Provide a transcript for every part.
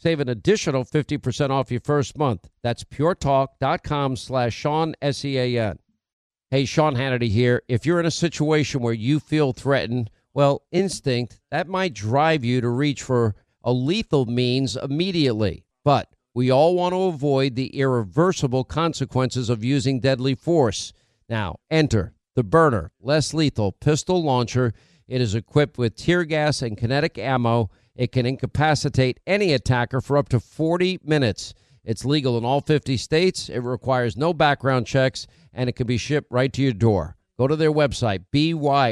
Save an additional 50% off your first month. That's puretalk.com slash Sean, S-E-A-N. Hey, Sean Hannity here. If you're in a situation where you feel threatened, well, instinct, that might drive you to reach for a lethal means immediately. But we all want to avoid the irreversible consequences of using deadly force. Now, enter the Byrna, less lethal pistol launcher. It is equipped with tear gas and kinetic ammo. It can incapacitate any attacker for up to 40 minutes. It's legal in all 50 states. It requires no background checks, and it can be shipped right to your door. Go to their website, byrna.com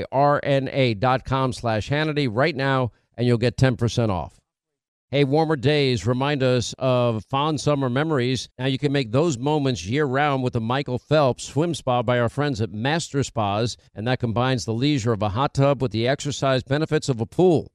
slash Hannity right now, and you'll get 10% off. Hey, warmer days remind us of fond summer memories. Now you can make those moments year round with the Michael Phelps Swim Spa by our friends at Master Spas, and that combines the leisure of a hot tub with the exercise benefits of a pool.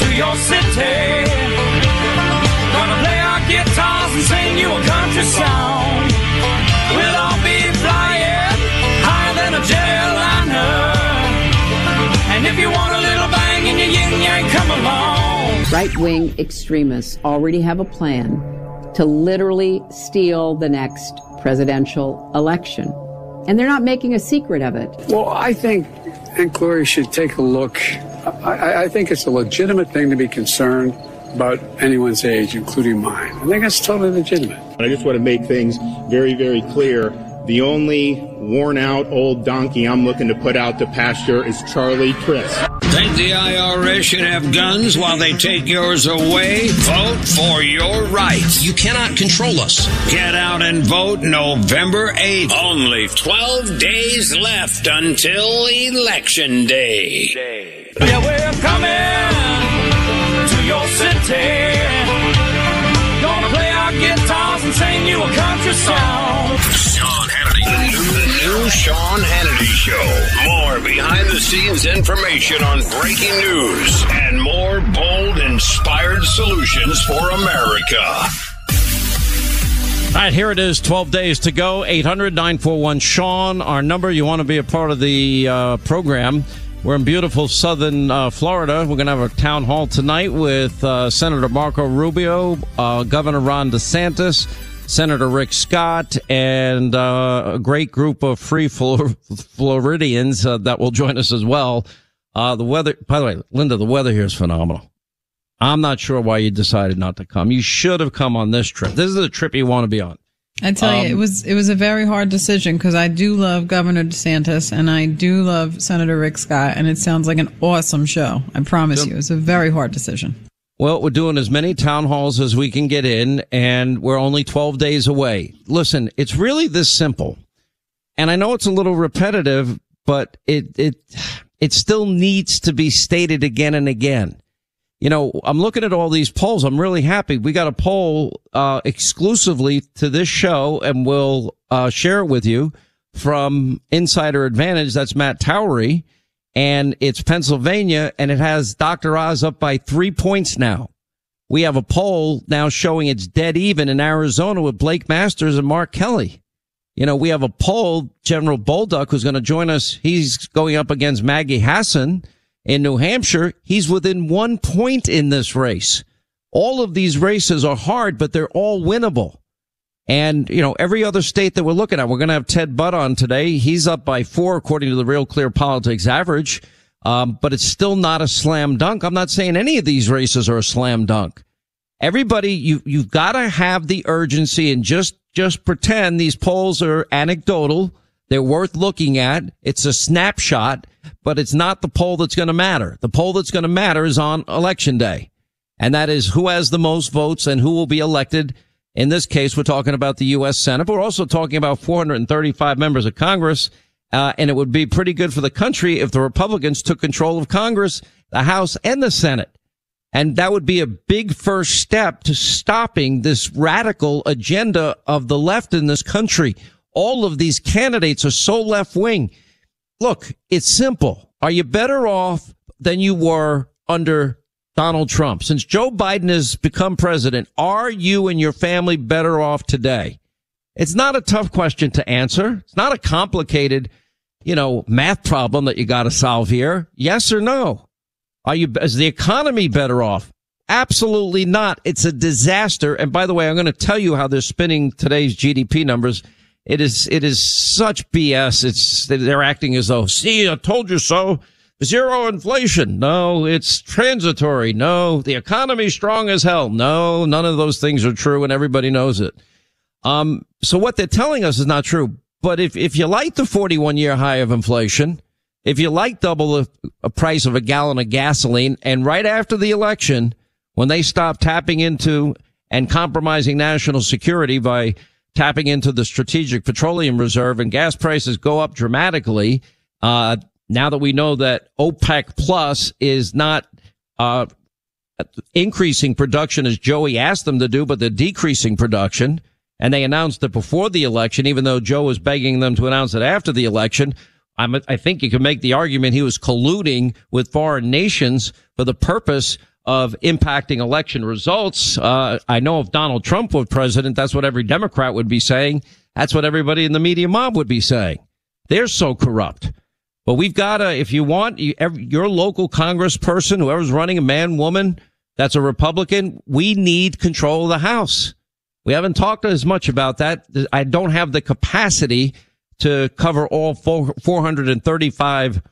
to your city. Gonna play our guitars and sing you a country song. We'll all be flying higher than a jetliner. And if you want a little bang in your yin yang, come along. Right wing extremists already have a plan to literally steal the next presidential election. And they're not making a secret of it. Well, I think Aunt Gloria should take a look. I, I think it's a legitimate thing to be concerned about anyone's age, including mine. I think that's totally legitimate. I just want to make things very, very clear. The only worn out old donkey I'm looking to put out to pasture is Charlie Crist. Think the IRS should have guns while they take yours away? Vote for your rights. You cannot control us. Get out and vote November 8th. Only 12 days left until Election Day. Yeah, we're coming to your city. Gonna play our guitars and sing you a country song. Sean Hannity. The new, Sean Hannity Show. More behind the scenes information on breaking news and more bold, inspired solutions for America. All right, here it is. 12 days to go. 800 941 Sean, our number. You want to be a part of the uh, program. We're in beautiful southern uh, Florida. We're going to have a town hall tonight with uh, Senator Marco Rubio, uh, Governor Ron DeSantis, Senator Rick Scott, and uh, a great group of free Flor- Floridians uh, that will join us as well. the weather, by the way, Linda, the weather here is phenomenal. I'm not sure why you decided not to come. You should have come on this trip. This is the trip you want to be on. I tell um, you, it was it was a very hard decision because I do love Governor DeSantis and I do love Senator Rick Scott, and it sounds like an awesome show. I promise you, it's a very hard decision. Well, we're doing as many town halls as we can get in, and we're only 12 days away. Listen, it's really this simple, and I know it's a little repetitive, but it it it still needs to be stated again and again you know, I'm looking at all these polls. I'm really happy. We got a poll uh, exclusively to this show, and we'll uh, share it with you from Insider Advantage. That's Matt Towery, and it's Pennsylvania, and it has Dr. Oz up by three points now. We have a poll now showing it's dead even in Arizona with Blake Masters and Mark Kelly. You know, we have a poll, General Bolduc, who's going to join us. He's going up against Maggie Hassan in New Hampshire, he's within one point in this race. All of these races are hard, but they're all winnable. And, you know, every other state that we're looking at, we're going to have Ted Budd on today. He's up by four, according to the Real Clear Politics average. Um, but it's still not a slam dunk. I'm not saying any of these races are a slam dunk. Everybody, you, you've got to have the urgency and just, just pretend these polls are anecdotal. They're worth looking at. It's a snapshot, but it's not the poll that's going to matter. The poll that's going to matter is on election day. And that is who has the most votes and who will be elected. In this case, we're talking about the U.S. Senate, but we're also talking about 435 members of Congress. Uh, and it would be pretty good for the country if the Republicans took control of Congress, the House, and the Senate. And that would be a big first step to stopping this radical agenda of the left in this country. All of these candidates are so left wing. Look, it's simple. Are you better off than you were under Donald Trump? Since Joe Biden has become president, are you and your family better off today? It's not a tough question to answer. It's not a complicated, you know, math problem that you got to solve here. Yes or no? Are you, is the economy better off? Absolutely not. It's a disaster. And by the way, I'm going to tell you how they're spinning today's GDP numbers. It is, it is such BS. It's, they're acting as though, see, I told you so. Zero inflation. No, it's transitory. No, the economy's strong as hell. No, none of those things are true and everybody knows it. Um, so what they're telling us is not true. But if, if you like the 41 year high of inflation, if you like double the price of a gallon of gasoline and right after the election, when they stop tapping into and compromising national security by tapping into the strategic petroleum reserve and gas prices go up dramatically, uh, now that we know that OPEC plus is not, uh, increasing production as Joey asked them to do, but they're decreasing production. And they announced it before the election, even though Joe was begging them to announce it after the election. I'm, I think you can make the argument he was colluding with foreign nations for the purpose of impacting election results. Uh, I know if Donald Trump were president, that's what every Democrat would be saying. That's what everybody in the media mob would be saying. They're so corrupt. But we've got to, if you want you, every, your local congressperson, whoever's running a man, woman, that's a Republican, we need control of the House. We haven't talked as much about that. I don't have the capacity to cover all 435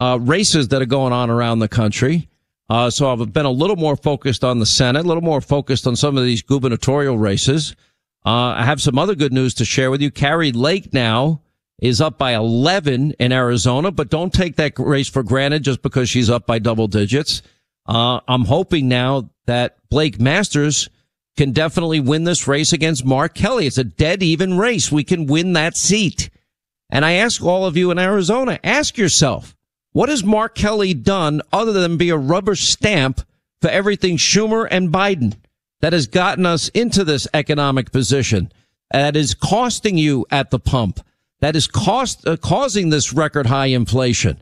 uh, races that are going on around the country. Uh, so I've been a little more focused on the Senate, a little more focused on some of these gubernatorial races. Uh, I have some other good news to share with you. Kari Lake now is up by 11 in Arizona, but don't take that race for granted just because she's up by double digits. Uh, I'm hoping now that Blake Masters can definitely win this race against Mark Kelly. It's a dead even race. We can win that seat. And I ask all of you in Arizona, ask yourself, what has Mark Kelly done other than be a rubber stamp for everything Schumer and Biden that has gotten us into this economic position that is costing you at the pump, that is cost, uh, causing this record high inflation?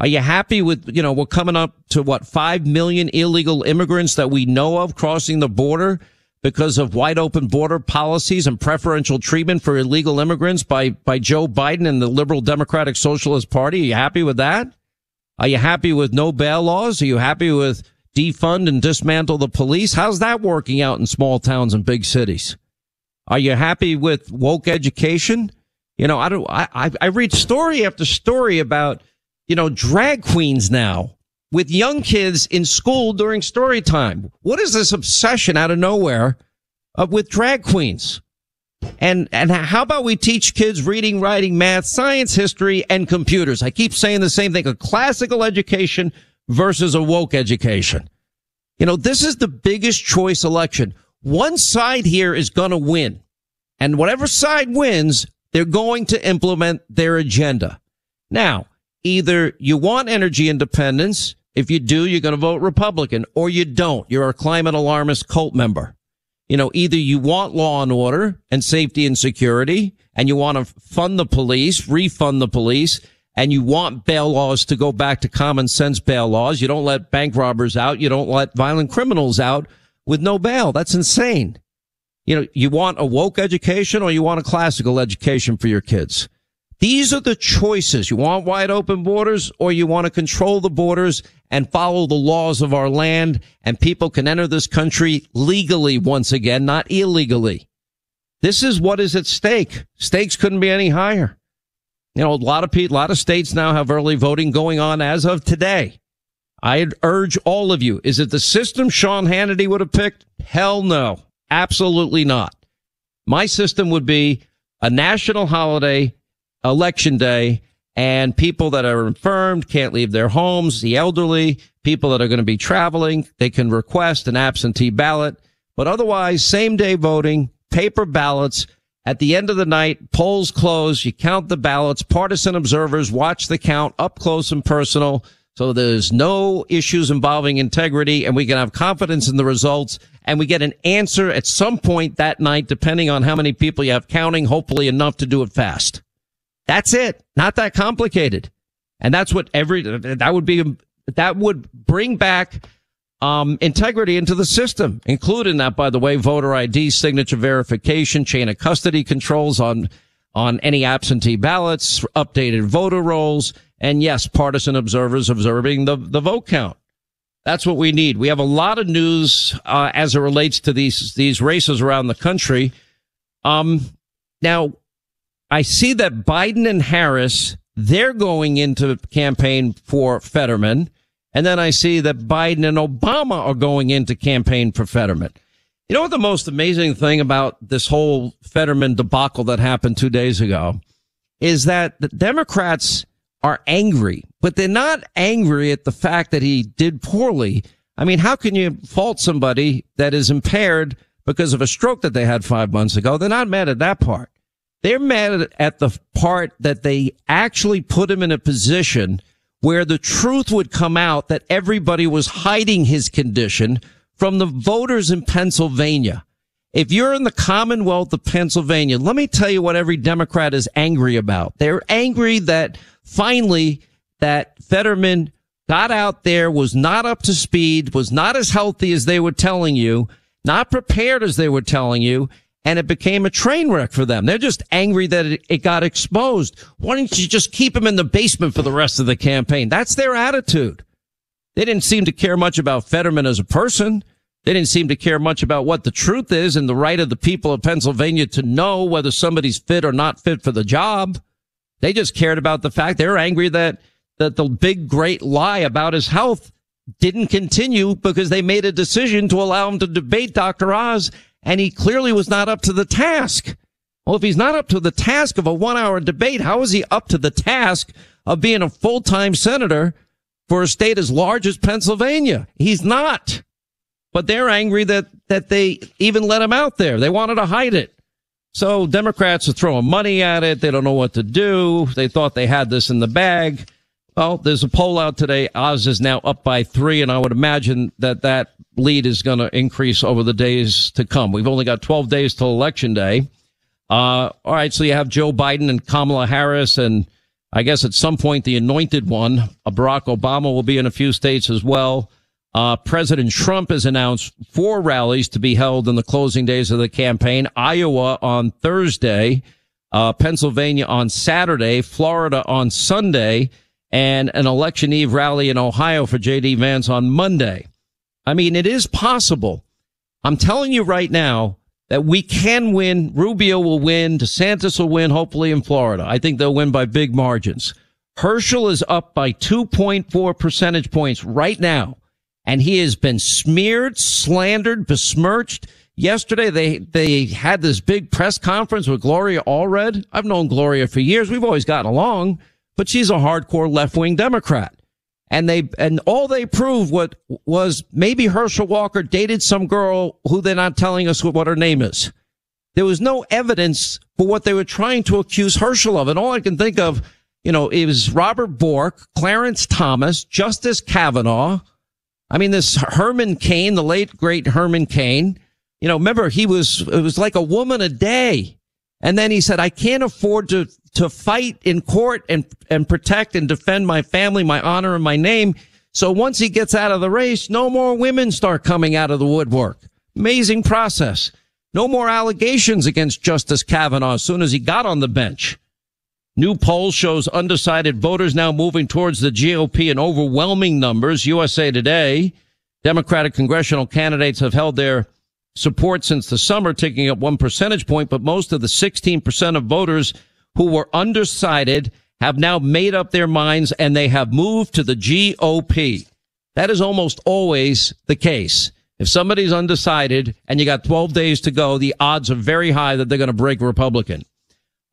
Are you happy with, you know, we're coming up to what, 5 million illegal immigrants that we know of crossing the border because of wide open border policies and preferential treatment for illegal immigrants by, by Joe Biden and the liberal Democratic Socialist Party. Are you happy with that? Are you happy with no bail laws? Are you happy with defund and dismantle the police? How's that working out in small towns and big cities? Are you happy with woke education? You know, I don't, I, I read story after story about, you know, drag queens now with young kids in school during story time. What is this obsession out of nowhere uh, with drag queens? And, and how about we teach kids reading, writing, math, science, history, and computers? I keep saying the same thing, a classical education versus a woke education. You know, this is the biggest choice election. One side here is going to win. And whatever side wins, they're going to implement their agenda. Now, either you want energy independence if you do, you're going to vote Republican or you don't. You're a climate alarmist cult member. You know, either you want law and order and safety and security and you want to fund the police, refund the police, and you want bail laws to go back to common sense bail laws. You don't let bank robbers out. You don't let violent criminals out with no bail. That's insane. You know, you want a woke education or you want a classical education for your kids. These are the choices. You want wide open borders or you want to control the borders and follow the laws of our land and people can enter this country legally once again, not illegally. This is what is at stake. Stakes couldn't be any higher. You know, a lot of people, a lot of states now have early voting going on as of today. I urge all of you, is it the system Sean Hannity would have picked? Hell no. Absolutely not. My system would be a national holiday, election day, and people that are infirmed can't leave their homes, the elderly, people that are going to be traveling, they can request an absentee ballot. But otherwise, same day voting, paper ballots. At the end of the night, polls close. You count the ballots. Partisan observers watch the count up close and personal. So there's no issues involving integrity and we can have confidence in the results and we get an answer at some point that night, depending on how many people you have counting, hopefully enough to do it fast. That's it. Not that complicated. And that's what every, that would be, that would bring back, um, integrity into the system, including that, by the way, voter ID, signature verification, chain of custody controls on, on any absentee ballots, updated voter rolls, and yes, partisan observers observing the, the vote count. That's what we need. We have a lot of news uh, as it relates to these these races around the country. Um, now, I see that Biden and Harris they're going into campaign for Fetterman, and then I see that Biden and Obama are going into campaign for Fetterman. You know what the most amazing thing about this whole Fetterman debacle that happened two days ago is that the Democrats are angry, but they're not angry at the fact that he did poorly. I mean, how can you fault somebody that is impaired because of a stroke that they had five months ago? They're not mad at that part. They're mad at the part that they actually put him in a position where the truth would come out that everybody was hiding his condition from the voters in Pennsylvania. If you're in the Commonwealth of Pennsylvania, let me tell you what every Democrat is angry about. They're angry that finally that Fetterman got out there, was not up to speed, was not as healthy as they were telling you, not prepared as they were telling you, and it became a train wreck for them. They're just angry that it, it, got exposed. Why don't you just keep him in the basement for the rest of the campaign? That's their attitude. They didn't seem to care much about Fetterman as a person. They didn't seem to care much about what the truth is and the right of the people of Pennsylvania to know whether somebody's fit or not fit for the job. They just cared about the fact they're angry that, that the big great lie about his health didn't continue because they made a decision to allow him to debate Dr. Oz and he clearly was not up to the task. Well, if he's not up to the task of a one hour debate, how is he up to the task of being a full time senator for a state as large as Pennsylvania? He's not. But they're angry that, that they even let him out there. They wanted to hide it. So Democrats are throwing money at it. They don't know what to do. They thought they had this in the bag. Well, there's a poll out today. Oz is now up by three, and I would imagine that that lead is going to increase over the days to come. We've only got 12 days till election day. Uh, all right. So you have Joe Biden and Kamala Harris, and I guess at some point the anointed one, Barack Obama, will be in a few states as well. Uh, President Trump has announced four rallies to be held in the closing days of the campaign. Iowa on Thursday, uh, Pennsylvania on Saturday, Florida on Sunday, and an election eve rally in Ohio for J.D. Vance on Monday. I mean, it is possible. I'm telling you right now that we can win. Rubio will win. DeSantis will win, hopefully in Florida. I think they'll win by big margins. Herschel is up by 2.4 percentage points right now and he has been smeared, slandered, besmirched. Yesterday, they, they had this big press conference with Gloria Allred. I've known Gloria for years. We've always gotten along, but she's a hardcore left-wing Democrat. And they, and all they proved what was maybe Herschel Walker dated some girl who they're not telling us what her name is. There was no evidence for what they were trying to accuse Herschel of. And all I can think of, you know, was Robert Bork, Clarence Thomas, Justice Kavanaugh, I mean, this Herman Cain, the late great Herman Cain, you know, remember he was, it was like a woman a day. And then he said, I can't afford to, to fight in court and, and protect and defend my family, my honor and my name. So once he gets out of the race, no more women start coming out of the woodwork. Amazing process. No more allegations against Justice Kavanaugh as soon as he got on the bench. New poll shows undecided voters now moving towards the GOP in overwhelming numbers. USA Today, Democratic congressional candidates have held their support since the summer, taking up one percentage point, but most of the 16% of voters who were undecided have now made up their minds and they have moved to the GOP. That is almost always the case. If somebody's undecided and you got 12 days to go, the odds are very high that they're going to break Republican.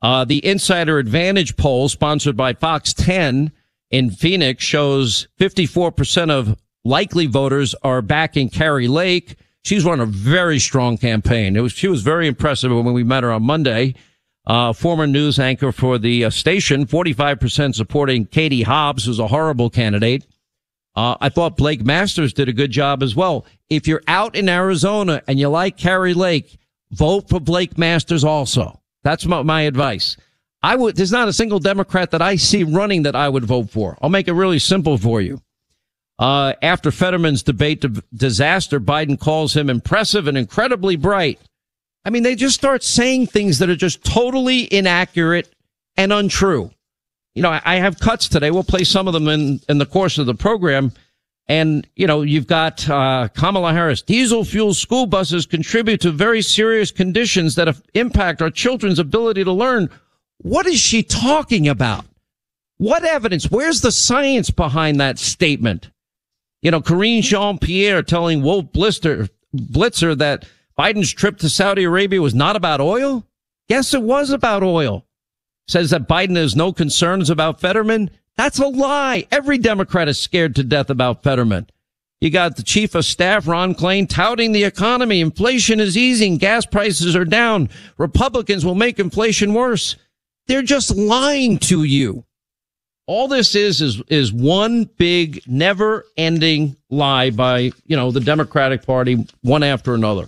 Uh, the Insider Advantage poll sponsored by Fox 10 in Phoenix shows 54% of likely voters are backing Kari Lake. She's run a very strong campaign. It was, she was very impressive when we met her on Monday. Uh, former news anchor for the uh, station, 45% supporting Katie Hobbs, who's a horrible candidate. Uh, I thought Blake Masters did a good job as well. If you're out in Arizona and you like Kari Lake, vote for Blake Masters also. That's my, my advice. I would, there's not a single Democrat that I see running that I would vote for. I'll make it really simple for you. Uh, after Fetterman's debate disaster, Biden calls him impressive and incredibly bright. I mean, they just start saying things that are just totally inaccurate and untrue. You know, I have cuts today. We'll play some of them in, in the course of the program. And, you know, you've got uh, Kamala Harris. Diesel fuel school buses contribute to very serious conditions that impact our children's ability to learn. What is she talking about? What evidence? Where's the science behind that statement? You know, Karine Jean Pierre telling Wolf Blitzer, Blitzer that Biden's trip to Saudi Arabia was not about oil. Yes, it was about oil. Says that Biden has no concerns about Fetterman. That's a lie. Every Democrat is scared to death about Fetterman. You got the chief of staff, Ron Klain, touting the economy. Inflation is easing. Gas prices are down. Republicans will make inflation worse. They're just lying to you. All this is, is, is one big, never ending lie by, you know, the Democratic Party, one after another.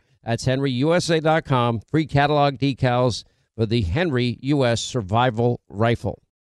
That's henryusa.com. Free catalog decals for the Henry U.S. Survival Rifle.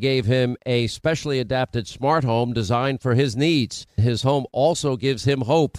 gave him a specially adapted smart home designed for his needs. His home also gives him hope.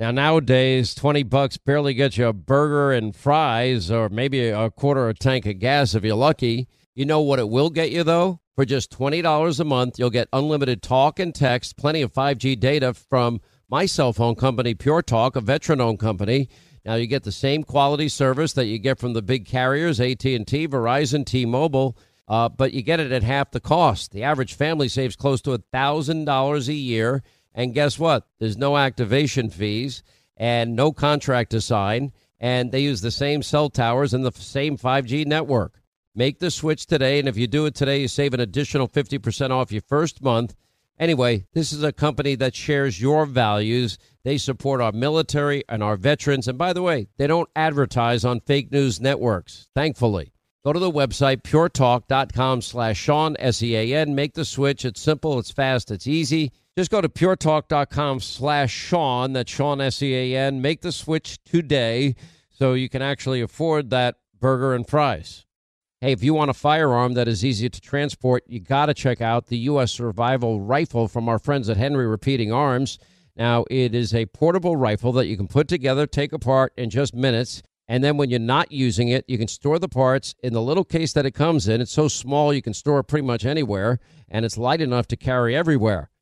Now, nowadays, 20 bucks barely gets you a burger and fries or maybe a quarter of a tank of gas if you're lucky. You know what it will get you, though? For just $20 a month, you'll get unlimited talk and text, plenty of 5G data from my cell phone company, Pure Talk, a veteran-owned company. Now, you get the same quality service that you get from the big carriers, AT&T, Verizon, T-Mobile, uh, but you get it at half the cost. The average family saves close to $1,000 a year and guess what? There's no activation fees and no contract to sign. And they use the same cell towers and the same 5G network. Make the switch today. And if you do it today, you save an additional 50% off your first month. Anyway, this is a company that shares your values. They support our military and our veterans. And by the way, they don't advertise on fake news networks, thankfully. Go to the website, puretalk.com slash Sean, S-E-A-N. Make the switch. It's simple, it's fast, it's easy. Just go to puretalk.com slash Sean, that's Sean, S-E-A-N. Make the switch today so you can actually afford that burger and fries. Hey, if you want a firearm that is easy to transport, you got to check out the U.S. Survival Rifle from our friends at Henry Repeating Arms. Now, it is a portable rifle that you can put together, take apart in just minutes. And then when you're not using it, you can store the parts in the little case that it comes in. It's so small you can store it pretty much anywhere, and it's light enough to carry everywhere.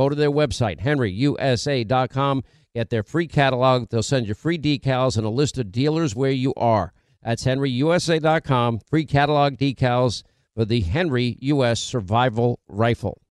Go to their website, henryusa.com. Get their free catalog. They'll send you free decals and a list of dealers where you are. That's henryusa.com. Free catalog decals for the Henry U.S. Survival Rifle.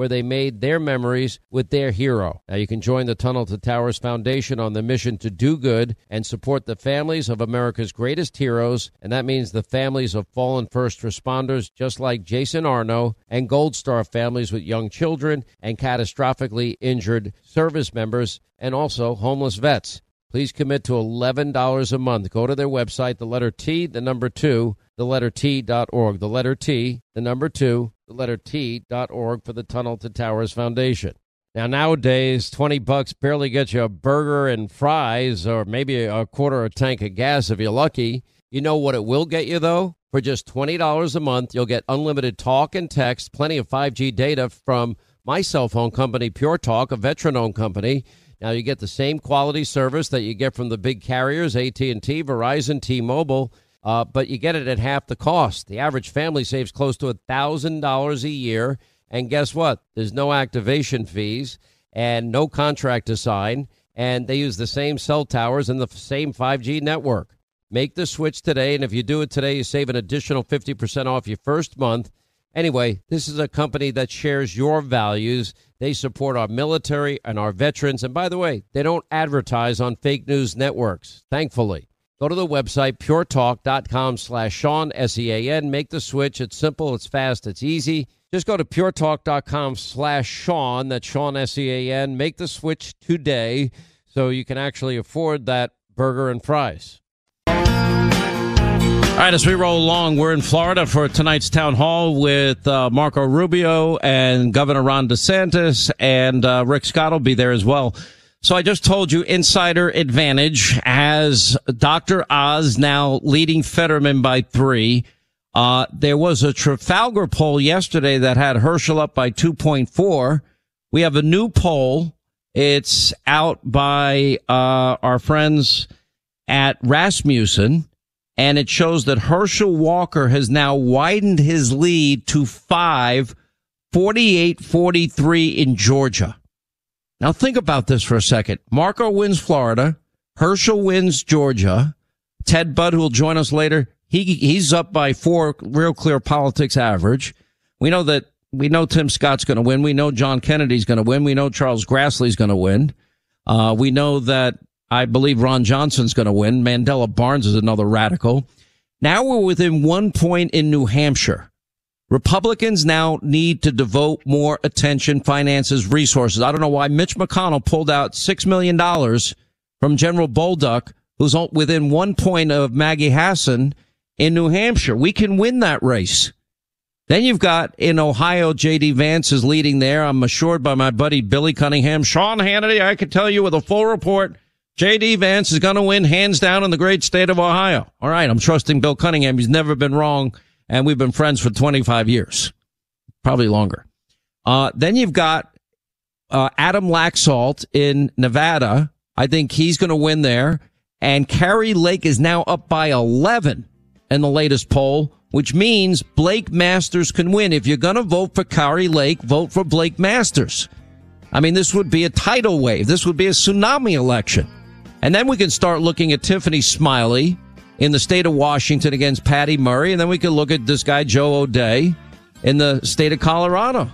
where they made their memories with their hero. Now you can join the Tunnel to Towers Foundation on the mission to do good and support the families of America's greatest heroes, and that means the families of fallen first responders just like Jason Arno and Gold Star families with young children and catastrophically injured service members and also homeless vets. Please commit to $11 a month. Go to their website, the letter T, the number 2, the letter T.org. The letter T, the number 2, the letter org for the Tunnel to Towers Foundation. Now, nowadays, 20 bucks barely gets you a burger and fries or maybe a quarter of a tank of gas if you're lucky. You know what it will get you, though? For just $20 a month, you'll get unlimited talk and text, plenty of 5G data from my cell phone company, Pure Talk, a veteran-owned company. Now you get the same quality service that you get from the big carriers, AT&T, Verizon, T-Mobile, uh, but you get it at half the cost. The average family saves close to $1,000 a year. And guess what? There's no activation fees and no contract to sign. And they use the same cell towers and the same 5G network. Make the switch today. And if you do it today, you save an additional 50% off your first month. Anyway, this is a company that shares your values. They support our military and our veterans. And by the way, they don't advertise on fake news networks, thankfully. Go to the website, puretalk.com slash Sean, S-E-A-N. Make the switch. It's simple, it's fast, it's easy. Just go to puretalk.com slash Sean, that's Sean, S-E-A-N. Make the switch today so you can actually afford that burger and fries. All right, as we roll along, we're in Florida for tonight's town hall with uh, Marco Rubio and Governor Ron DeSantis, and uh, Rick Scott will be there as well. So I just told you insider advantage has Dr. Oz now leading Fetterman by three. Uh, there was a Trafalgar poll yesterday that had Herschel up by 2.4. We have a new poll. It's out by, uh, our friends at Rasmussen and it shows that Herschel Walker has now widened his lead to five, 48 43 in Georgia. Now think about this for a second. Marco wins Florida. Herschel wins Georgia. Ted Budd, who will join us later, he, he's up by four real clear politics average. We know that, we know Tim Scott's going to win. We know John Kennedy's going to win. We know Charles Grassley's going to win. Uh, we know that I believe Ron Johnson's going to win. Mandela Barnes is another radical. Now we're within one point in New Hampshire. Republicans now need to devote more attention, finances, resources. I don't know why Mitch McConnell pulled out $6 million from General Bolduc, who's within one point of Maggie Hassan in New Hampshire. We can win that race. Then you've got in Ohio, J.D. Vance is leading there. I'm assured by my buddy Billy Cunningham. Sean Hannity, I can tell you with a full report, J.D. Vance is going to win hands down in the great state of Ohio. All right. I'm trusting Bill Cunningham. He's never been wrong. And we've been friends for 25 years, probably longer. Uh, then you've got uh, Adam Laxalt in Nevada. I think he's going to win there. And Kari Lake is now up by 11 in the latest poll, which means Blake Masters can win. If you're going to vote for Kari Lake, vote for Blake Masters. I mean, this would be a tidal wave. This would be a tsunami election. And then we can start looking at Tiffany Smiley in the state of Washington against Patty Murray. And then we can look at this guy, Joe O'Dea, in the state of Colorado.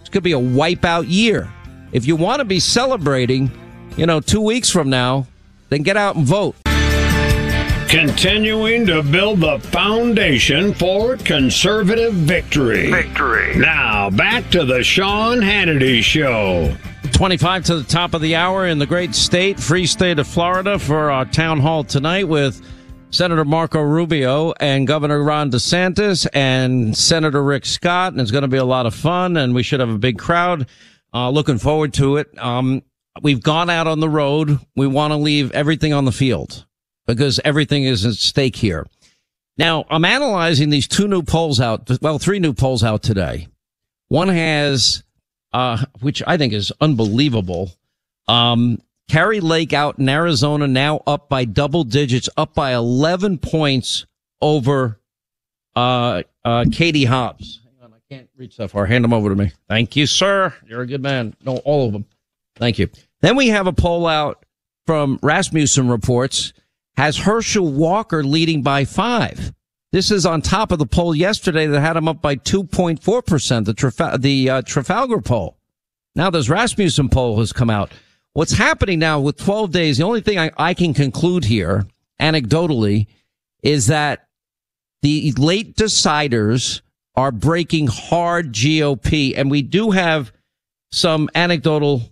This could be a wipeout year. If you want to be celebrating, you know, two weeks from now, then get out and vote. Continuing to build the foundation for conservative victory. Victory. Now, back to the Sean Hannity Show. 25 to the top of the hour in the great state, free state of Florida, for our town hall tonight with Senator Marco Rubio and Governor Ron DeSantis and Senator Rick Scott. And it's going to be a lot of fun, and we should have a big crowd. Uh, looking forward to it. Um, we've gone out on the road. We want to leave everything on the field because everything is at stake here. Now, I'm analyzing these two new polls out, well, three new polls out today. One has, uh, which I think is unbelievable. Um, Kari Lake out in Arizona now up by double digits, up by 11 points over, uh, uh, Katie Hobbs. Hang on, I can't reach that far. Hand them over to me. Thank you, sir. You're a good man. No, all of them. Thank you. Then we have a poll out from Rasmussen reports has Herschel Walker leading by five. This is on top of the poll yesterday that had him up by 2.4%, the, Traf- the uh, Trafalgar poll. Now this Rasmussen poll has come out. What's happening now with 12 days, the only thing I, I can conclude here, anecdotally, is that the late deciders are breaking hard GOP, and we do have some anecdotal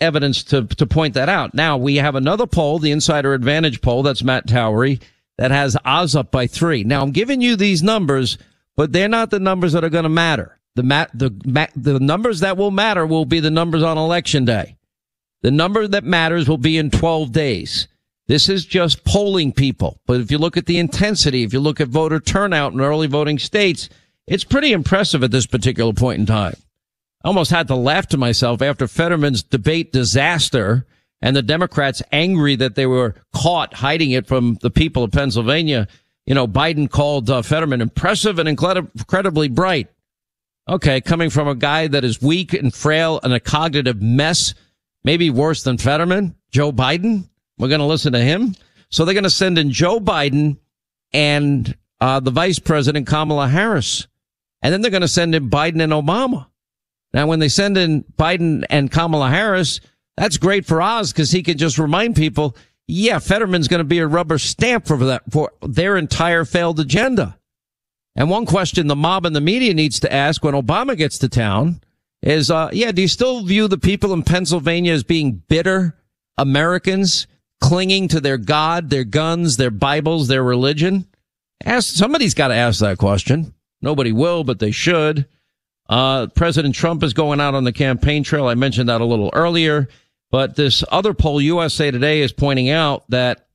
evidence to, to point that out. Now we have another poll, the Insider Advantage poll, that's Matt Towery, that has Oz up by three. Now I'm giving you these numbers, but they're not the numbers that are going to matter. The mat, the the numbers that will matter will be the numbers on election day. The number that matters will be in 12 days. This is just polling people. But if you look at the intensity, if you look at voter turnout in early voting states, it's pretty impressive at this particular point in time. I almost had to laugh to myself after Fetterman's debate disaster and the Democrats angry that they were caught hiding it from the people of Pennsylvania. You know, Biden called uh, Fetterman impressive and incredibly bright. Okay, coming from a guy that is weak and frail and a cognitive mess, maybe worse than Fetterman, Joe Biden. We're going to listen to him. So they're going to send in Joe Biden and uh, the vice president, Kamala Harris. And then they're going to send in Biden and Obama. Now, when they send in Biden and Kamala Harris, that's great for Oz because he can just remind people, yeah, Fetterman's going to be a rubber stamp for that, for their entire failed agenda. And one question the mob and the media needs to ask when Obama gets to town is, uh, yeah, do you still view the people in Pennsylvania as being bitter Americans clinging to their God, their guns, their Bibles, their religion? Ask, somebody's got to ask that question. Nobody will, but they should. Uh, President Trump is going out on the campaign trail. I mentioned that a little earlier, but this other poll, USA Today, is pointing out that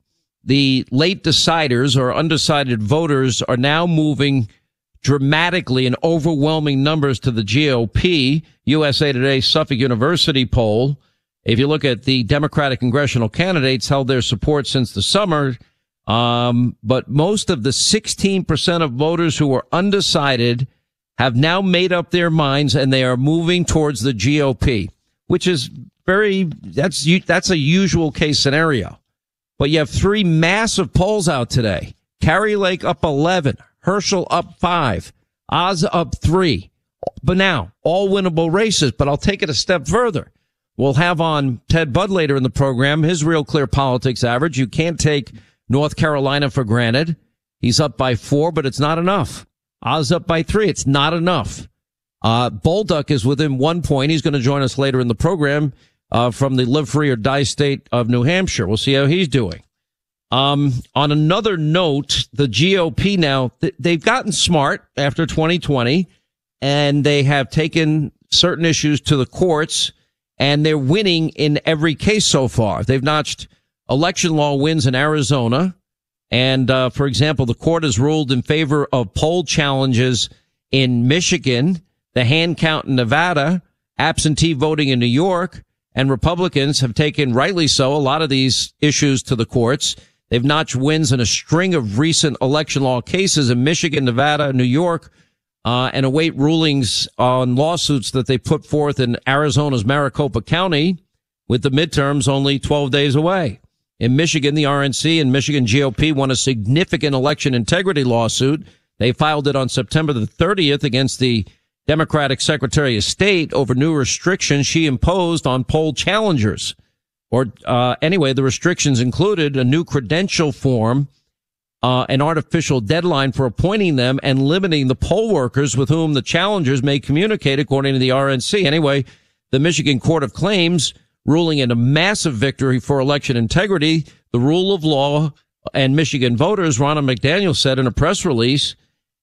the late deciders or undecided voters are now moving dramatically in overwhelming numbers to the GOP. USA Today Suffolk University poll. If you look at the Democratic congressional candidates held their support since the summer, um, but most of the 16% of voters who were undecided have now made up their minds and they are moving towards the GOP, which is very, that's, that's a usual case scenario. But you have three massive polls out today. Kari Lake up 11, Herschel up five, Oz up three. But now, all winnable races, but I'll take it a step further. We'll have on Ted Budd later in the program, his real clear politics average. You can't take North Carolina for granted. He's up by four, but it's not enough. Oz up by three. It's not enough. Uh, Bolduc is within one point. He's going to join us later in the program uh, from the live free or die state of New Hampshire. We'll see how he's doing. Um, on another note, the GOP now, th- they've gotten smart after 2020 and they have taken certain issues to the courts and they're winning in every case so far. They've notched election law wins in Arizona. And, uh, for example, the court has ruled in favor of poll challenges in Michigan, the hand count in Nevada, absentee voting in New York, and Republicans have taken, rightly so, a lot of these issues to the courts. They've notched wins in a string of recent election law cases in Michigan, Nevada, New York, uh, and await rulings on lawsuits that they put forth in Arizona's Maricopa County with the midterms only 12 days away. In Michigan, the RNC and Michigan GOP won a significant election integrity lawsuit. They filed it on September the 30th against the Democratic Secretary of State over new restrictions she imposed on poll challengers. Or uh, anyway, the restrictions included a new credential form, uh, an artificial deadline for appointing them, and limiting the poll workers with whom the challengers may communicate, according to the RNC. Anyway, the Michigan Court of Claims ruling in a massive victory for election integrity, the rule of law, and Michigan voters. Ronna McDaniel said in a press release,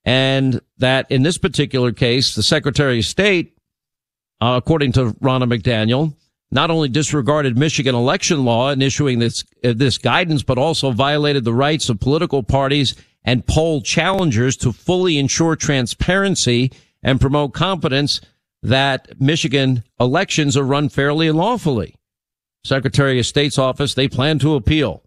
and that in this particular case, the Secretary of State, uh, according to Ronna McDaniel, not only disregarded Michigan election law in issuing this uh, this guidance, but also violated the rights of political parties and poll challengers to fully ensure transparency and promote confidence that Michigan elections are run fairly and lawfully. Secretary of State's office, they plan to appeal.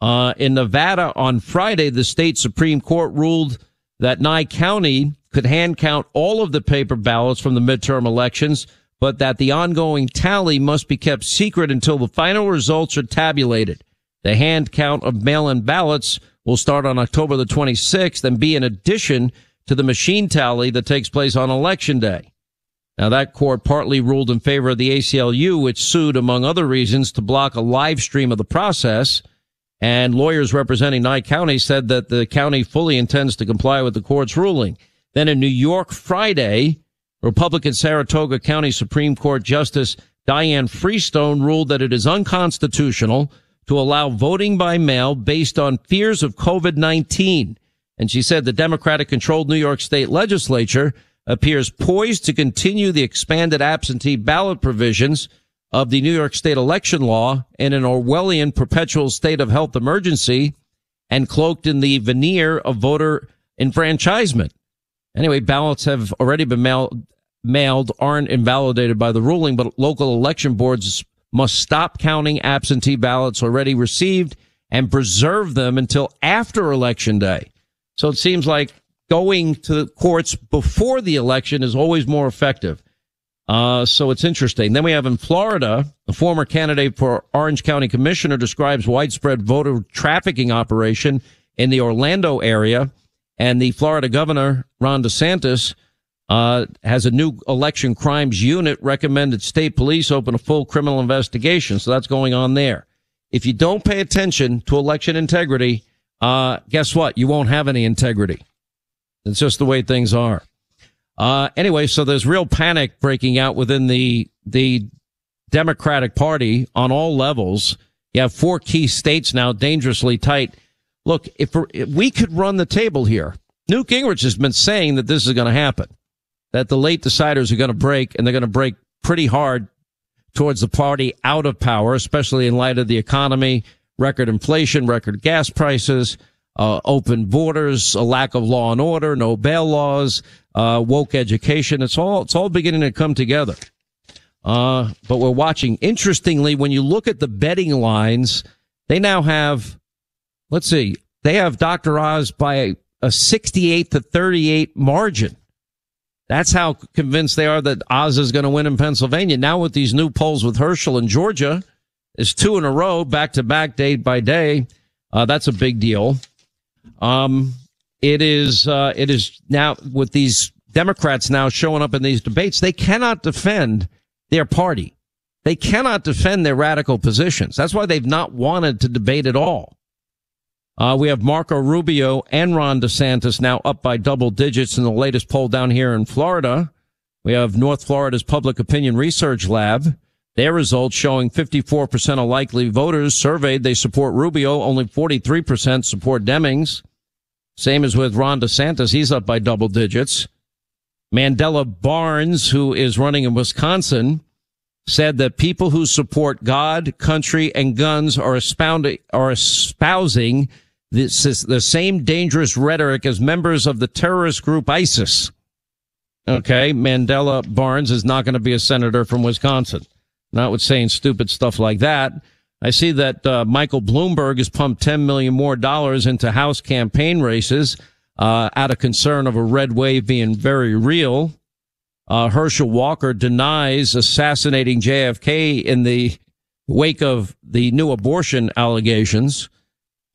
Uh, in Nevada on Friday, the state Supreme Court ruled that Nye County could hand count all of the paper ballots from the midterm elections but that the ongoing tally must be kept secret until the final results are tabulated. The hand count of mail-in ballots will start on October the 26th and be in addition to the machine tally that takes place on election day. Now that court partly ruled in favor of the ACLU, which sued, among other reasons, to block a live stream of the process. And lawyers representing Nye County said that the county fully intends to comply with the court's ruling. Then in New York Friday, Republican Saratoga County Supreme Court Justice Dianne Freestone ruled that it is unconstitutional to allow voting by mail based on fears of COVID-19. And she said the Democratic controlled New York state legislature appears poised to continue the expanded absentee ballot provisions of the New York state election law in an Orwellian perpetual state of health emergency and cloaked in the veneer of voter enfranchisement. Anyway, ballots have already been mailed mailed aren't invalidated by the ruling, but local election boards must stop counting absentee ballots already received and preserve them until after election day. So it seems like going to the courts before the election is always more effective. Uh, so it's interesting. Then we have in Florida, a former candidate for Orange County Commissioner describes widespread voter trafficking operation in the Orlando area. And the Florida governor, Ron DeSantis, uh, has a new election crimes unit recommended state police open a full criminal investigation. So that's going on there. If you don't pay attention to election integrity, uh, guess what? You won't have any integrity. It's just the way things are. Uh, anyway, so there's real panic breaking out within the, the Democratic Party on all levels. You have four key states now dangerously tight. Look, if, we could run the table here, Newt Gingrich has been saying that this is going to happen that the late deciders are going to break and they're going to break pretty hard towards the party out of power, especially in light of the economy, record inflation, record gas prices, uh, open borders, a lack of law and order, no bail laws, uh, woke education. It's all, it's all beginning to come together. Uh, but we're watching. Interestingly, when you look at the betting lines, they now have, let's see, they have Dr. Oz by a, a 68 to 38 margin. That's how convinced they are that Oz is going to win in Pennsylvania. Now with these new polls with Herschel in Georgia, is two in a row, back to back, day by day. Uh, that's a big deal. Um, it is, uh, it is now with these Democrats now showing up in these debates, they cannot defend their party. They cannot defend their radical positions. That's why they've not wanted to debate at all. Uh, we have Marco Rubio and Ron DeSantis now up by double digits in the latest poll down here in Florida. We have North Florida's Public Opinion Research Lab. Their results showing 54% of likely voters surveyed they support Rubio, only 43% support Demings. Same as with Ron DeSantis, he's up by double digits. Mandela Barnes, who is running in Wisconsin, said that people who support God, country, and guns are, are espousing this is the same dangerous rhetoric as members of the terrorist group ISIS. Okay. Mandela Barnes is not going to be a senator from Wisconsin. Not with saying stupid stuff like that. I see that uh, Michael Bloomberg has pumped 10 million more dollars into House campaign races uh, out of concern of a red wave being very real. Uh, Herschel Walker denies assassinating JFK in the wake of the new abortion allegations.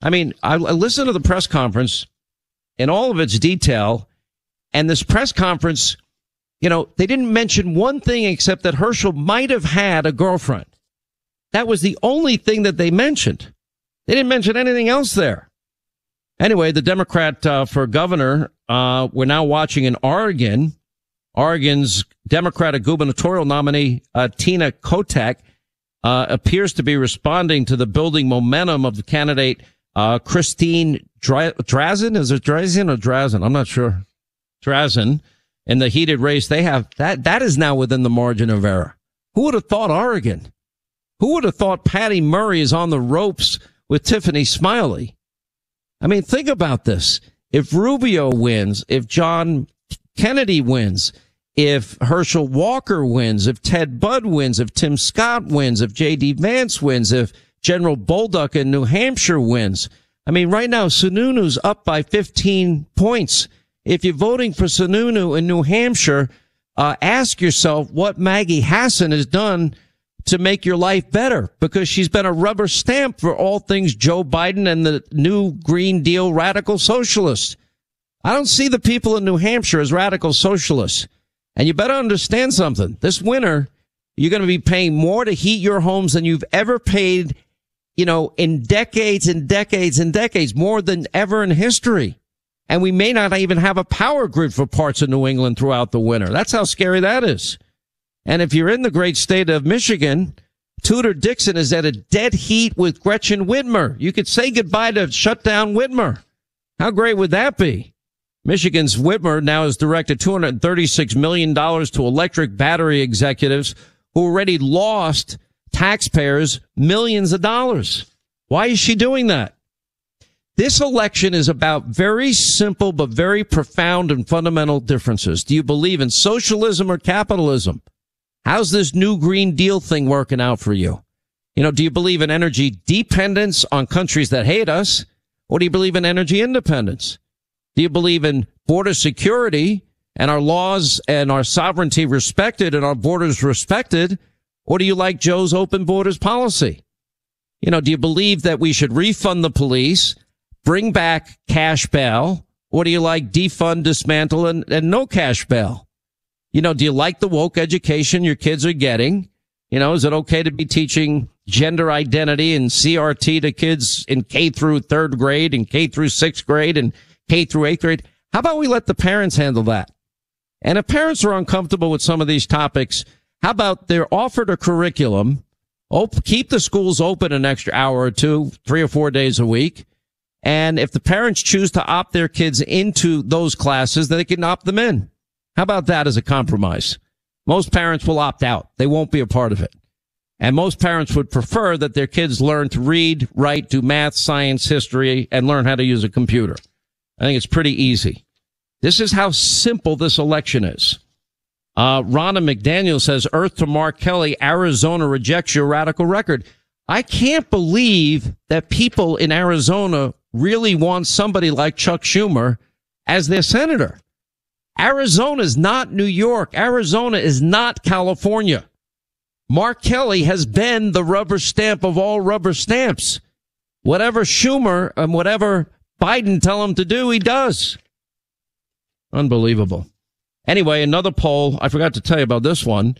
I mean, I, I listened to the press conference in all of its detail, and this press conference, you know, they didn't mention one thing except that Herschel might have had a girlfriend. That was the only thing that they mentioned. They didn't mention anything else there. Anyway, the Democrat uh, for governor, uh, we're now watching in Oregon. Oregon's Democratic gubernatorial nominee, uh, Tina Kotek, uh, appears to be responding to the building momentum of the candidate, uh, Christine Dra- Drazan. Is it Drazen or Drazen? I'm not sure. Drazan. In the heated race they have, that, that is now within the margin of error. Who would have thought Oregon? Who would have thought Patty Murray is on the ropes with Tiffany Smiley? I mean, think about this. If Rubio wins, if John Kennedy wins, if Herschel Walker wins, if Ted Budd wins, if Tim Scott wins, if J.D. Vance wins, if General Bolduc in New Hampshire wins. I mean, right now, Sununu's up by 15 points. If you're voting for Sununu in New Hampshire, uh, ask yourself what Maggie Hassan has done to make your life better because she's been a rubber stamp for all things Joe Biden and the new Green Deal radical socialists. I don't see the people in New Hampshire as radical socialists. And you better understand something. This winter, you're going to be paying more to heat your homes than you've ever paid, you know, in decades and decades and decades, more than ever in history. And we may not even have a power grid for parts of New England throughout the winter. That's how scary that is. And if you're in the great state of Michigan, Tudor Dixon is at a dead heat with Gretchen Whitmer. You could say goodbye to shut down Whitmer. How great would that be? Michigan's Whitmer now has directed $236 million to electric battery executives who already lost taxpayers millions of dollars. Why is she doing that? This election is about very simple but very profound and fundamental differences. Do you believe in socialism or capitalism? How's this new Green Deal thing working out for you? You know, do you believe in energy dependence on countries that hate us? Or do you believe in energy independence? Do you believe in border security and our laws and our sovereignty respected and our borders respected? Or do you like Joe's open borders policy? You know, do you believe that we should refund the police, bring back cash bail? Or do you like defund, dismantle, and, and no cash bail? You know, do you like the woke education your kids are getting? You know, is it okay to be teaching gender identity and CRT to kids in K through third grade and K through sixth grade and K through eighth grade? How about we let the parents handle that? And if parents are uncomfortable with some of these topics, how about they're offered a curriculum? Op- keep the schools open an extra hour or two, three or four days a week. And if the parents choose to opt their kids into those classes, then they can opt them in. How about that as a compromise? Most parents will opt out. They won't be a part of it. And most parents would prefer that their kids learn to read, write, do math, science, history, and learn how to use a computer. I think it's pretty easy. This is how simple this election is. Uh, Ronna McDaniel says, Earth to Mark Kelly, Arizona rejects your radical record. I can't believe that people in Arizona really want somebody like Chuck Schumer as their senator. Arizona is not New York. Arizona is not California. Mark Kelly has been the rubber stamp of all rubber stamps. Whatever Schumer and whatever Biden tell him to do, he does. Unbelievable. Anyway, another poll. I forgot to tell you about this one.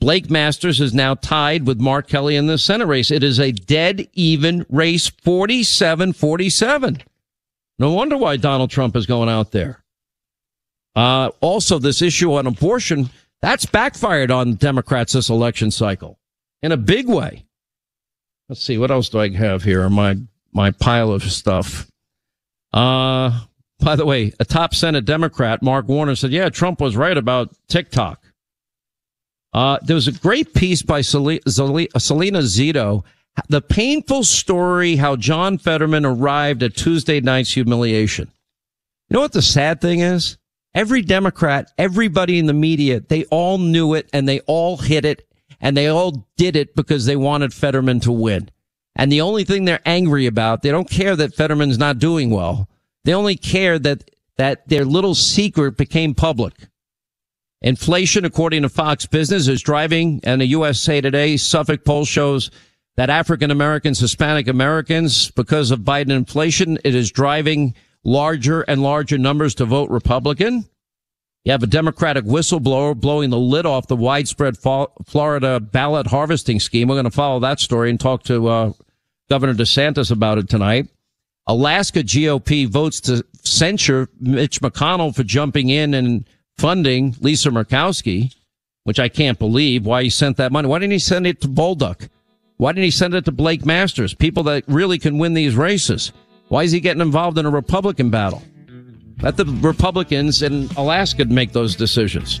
Blake Masters is now tied with Mark Kelly in the Senate race. It is a dead even race, 47 47. No wonder why Donald Trump is going out there. Uh, also, this issue on abortion, that's backfired on Democrats this election cycle in a big way. Let's see, what else do I have here? My, my pile of stuff. Uh, by the way, a top Senate Democrat, Mark Warner, said, yeah, Trump was right about TikTok. Uh, there was a great piece by Selena Zito, the painful story how John Fetterman arrived at Tuesday night's humiliation. You know what the sad thing is? Every Democrat, everybody in the media, they all knew it and they all hit it and they all did it because they wanted Fetterman to win. And the only thing they're angry about, they don't care that Fetterman's not doing well. They only care that, that their little secret became public. Inflation, according to Fox Business, is driving, and the USA Today Suffolk poll shows that African Americans, Hispanic Americans, because of Biden inflation, it is driving larger and larger numbers to vote Republican. You have a Democratic whistleblower blowing the lid off the widespread Florida ballot harvesting scheme. We're going to follow that story and talk to uh, Governor DeSantis about it tonight. Alaska GOP votes to censure Mitch McConnell for jumping in and funding Lisa Murkowski, which I can't believe why he sent that money. Why didn't he send it to Bolduc? Why didn't he send it to Blake Masters? People that really can win these races. Why is he getting involved in a Republican battle? Let the Republicans in Alaska make those decisions.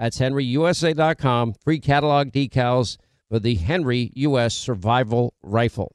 That's henryusa.com. Free catalog decals for the Henry U.S. Survival Rifle.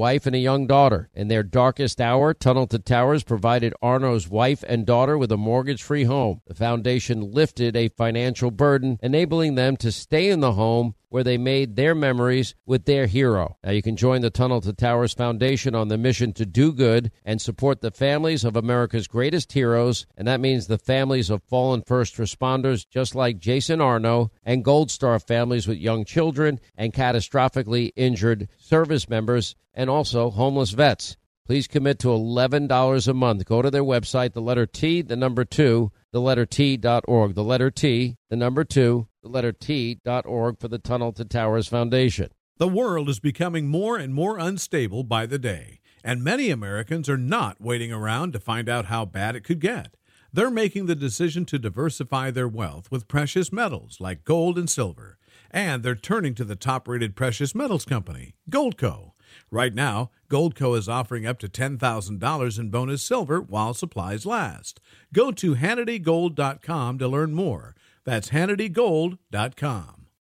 wife and a young daughter. In their darkest hour, Tunnel to Towers provided Arno's wife and daughter with a mortgage free home. The foundation lifted a financial burden, enabling them to stay in the home where they made their memories with their hero. Now you can join the Tunnel to Towers Foundation on the mission to do good and support the families of America's greatest heroes, and that means the families of fallen first responders just like Jason Arno and Gold Star families with young children and catastrophically injured service members and also homeless vets. Please commit to $11 a month. Go to their website, the letter T, the number two, the letter T.org. The letter T, the number two, the letter T.org for the Tunnel to Towers Foundation. The world is becoming more and more unstable by the day, and many Americans are not waiting around to find out how bad it could get. They're making the decision to diversify their wealth with precious metals like gold and silver, and they're turning to the top rated precious metals company, Goldco. Right now, Goldco is offering up to $10,000 in bonus silver while supplies last. Go to HannityGold.com to learn more. That's HannityGold.com.